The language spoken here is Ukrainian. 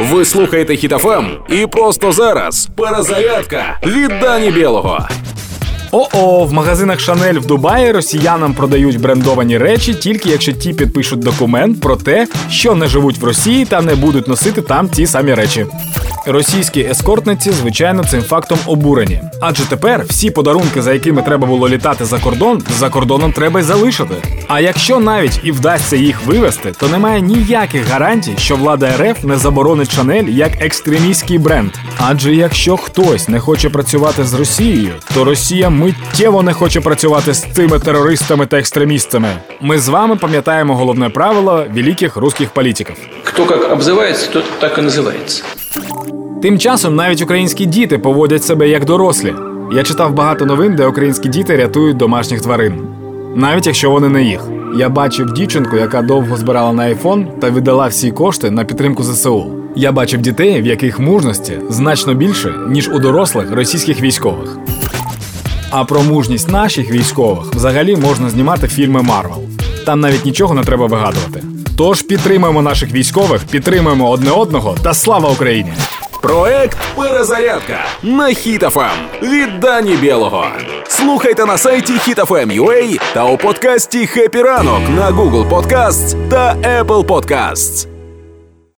Ви слухаєте Хітофем і просто зараз перезарядка від Дані Білого. О-о, в магазинах Шанель в Дубаї росіянам продають брендовані речі, тільки якщо ті підпишуть документ про те, що не живуть в Росії та не будуть носити там ті самі речі. Російські ескортниці, звичайно, цим фактом обурені. Адже тепер всі подарунки, за якими треба було літати за кордон, за кордоном треба й залишити. А якщо навіть і вдасться їх вивезти, то немає ніяких гарантій, що влада РФ не заборонить Шанель як екстремістський бренд. Адже якщо хтось не хоче працювати з Росією, то Росія миттєво не хоче працювати з цими терористами та екстремістами. Ми з вами пам'ятаємо головне правило великих русських політиків. Кто как обзывается, тот так и называется. Тим часом навіть українські діти поводять себе як дорослі. Я читав багато новин, де українські діти рятують домашніх тварин, навіть якщо вони не їх. Я бачив дівчинку, яка довго збирала на айфон та видала всі кошти на підтримку ЗСУ. Я бачив дітей, в яких мужності значно більше, ніж у дорослих російських військових. А про мужність наших військових взагалі можна знімати фільми Марвел. Там навіть нічого не треба вигадувати. Тож підтримаємо наших військових, підтримуємо одне одного та слава Україні! Проект Перезарядка на Хіт FM від Дані Білого. Слухайте на сайті HitFM.ua та у подкасті «Happy ранок» на Google Podcasts та Apple Podcasts.